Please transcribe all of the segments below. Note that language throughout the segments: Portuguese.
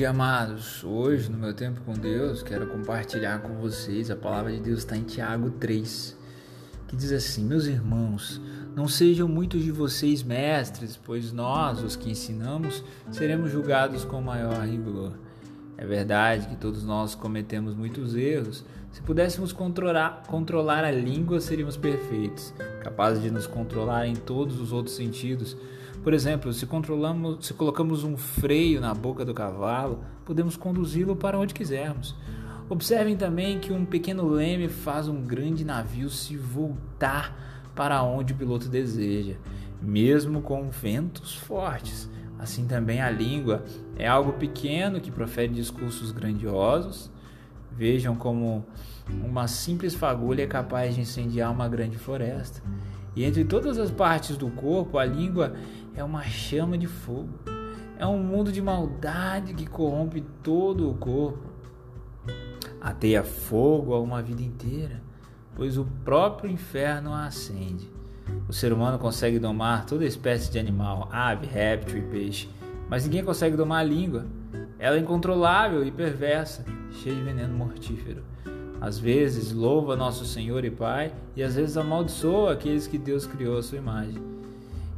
dia, amados. Hoje, no meu tempo com Deus, quero compartilhar com vocês a palavra de Deus está em Tiago 3, que diz assim: Meus irmãos, não sejam muitos de vocês mestres, pois nós, os que ensinamos, seremos julgados com maior rigor. É verdade que todos nós cometemos muitos erros. Se pudéssemos controlar, controlar a língua, seríamos perfeitos, capazes de nos controlar em todos os outros sentidos. Por exemplo, se controlamos, se colocamos um freio na boca do cavalo, podemos conduzi-lo para onde quisermos. Observem também que um pequeno leme faz um grande navio se voltar para onde o piloto deseja, mesmo com ventos fortes. Assim também a língua é algo pequeno que profere discursos grandiosos. Vejam como uma simples fagulha é capaz de incendiar uma grande floresta. E entre todas as partes do corpo, a língua é uma chama de fogo. É um mundo de maldade que corrompe todo o corpo. Ateia fogo a uma vida inteira, pois o próprio inferno a acende. O ser humano consegue domar toda espécie de animal, ave, réptil e peixe, mas ninguém consegue domar a língua. Ela é incontrolável e perversa, cheia de veneno mortífero. Às vezes louva nosso Senhor e Pai, e às vezes amaldiçoa aqueles que Deus criou à sua imagem.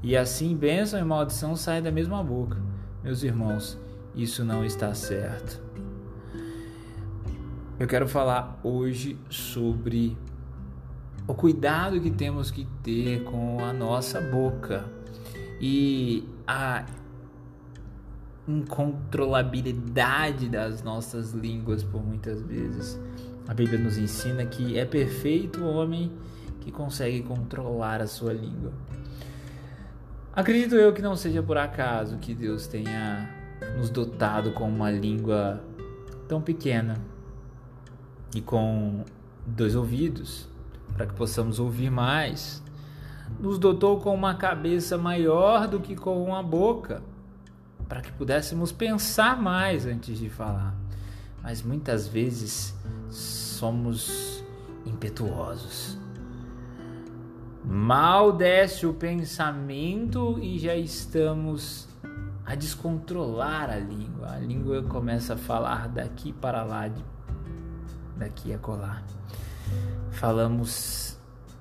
E assim bênção e maldição saem da mesma boca. Meus irmãos, isso não está certo. Eu quero falar hoje sobre o cuidado que temos que ter com a nossa boca e a incontrolabilidade das nossas línguas por muitas vezes. A Bíblia nos ensina que é perfeito o homem que consegue controlar a sua língua. Acredito eu que não seja por acaso que Deus tenha nos dotado com uma língua tão pequena e com dois ouvidos para que possamos ouvir mais. Nos dotou com uma cabeça maior do que com uma boca, para que pudéssemos pensar mais antes de falar. Mas muitas vezes somos impetuosos. Mal desce o pensamento e já estamos a descontrolar a língua. A língua começa a falar daqui para lá, daqui a colar. Falamos,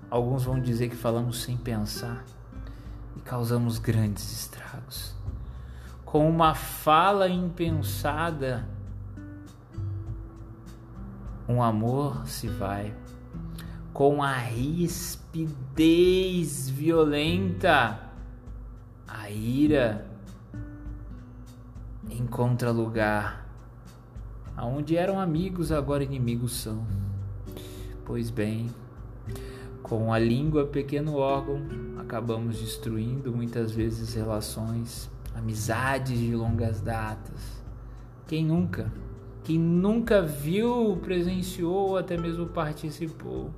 alguns vão dizer que falamos sem pensar e causamos grandes estragos. Com uma fala impensada, um amor se vai. Com a rispidez violenta, a ira encontra lugar. Aonde eram amigos, agora inimigos são. Pois bem, com a língua, pequeno órgão, acabamos destruindo muitas vezes relações, amizades de longas datas. Quem nunca? Quem nunca viu, presenciou ou até mesmo participou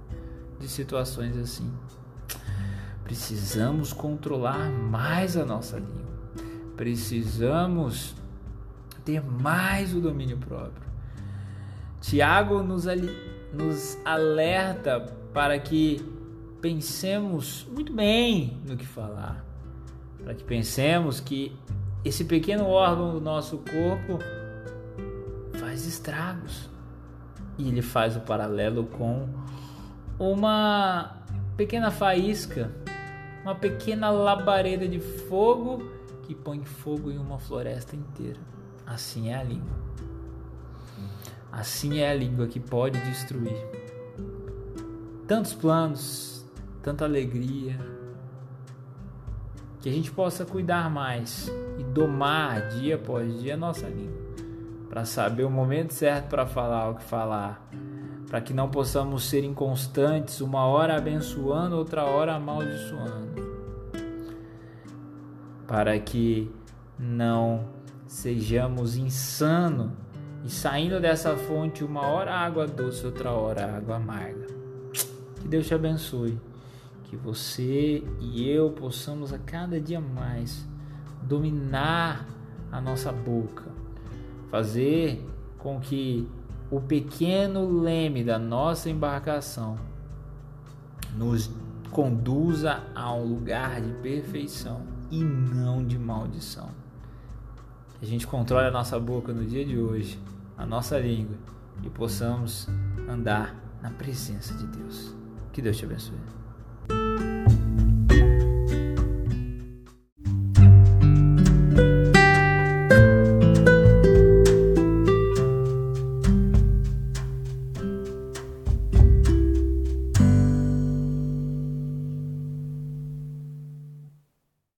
de situações assim? Precisamos controlar mais a nossa língua. Precisamos ter mais o domínio próprio. Tiago nos ali nos alerta para que pensemos muito bem no que falar, para que pensemos que esse pequeno órgão do nosso corpo faz estragos. E ele faz o paralelo com uma pequena faísca, uma pequena labareda de fogo que põe fogo em uma floresta inteira. Assim é a língua. Assim é a língua que pode destruir. Tantos planos, tanta alegria, que a gente possa cuidar mais e domar dia após dia a nossa língua, para saber o momento certo para falar o que falar, para que não possamos ser inconstantes, uma hora abençoando, outra hora amaldiçoando, para que não sejamos insanos e saindo dessa fonte, uma hora água doce, outra hora água amarga. Que Deus te abençoe. Que você e eu possamos a cada dia mais dominar a nossa boca, fazer com que o pequeno leme da nossa embarcação nos conduza a um lugar de perfeição e não de maldição. A gente controle a nossa boca no dia de hoje, a nossa língua e possamos andar na presença de Deus. Que Deus te abençoe.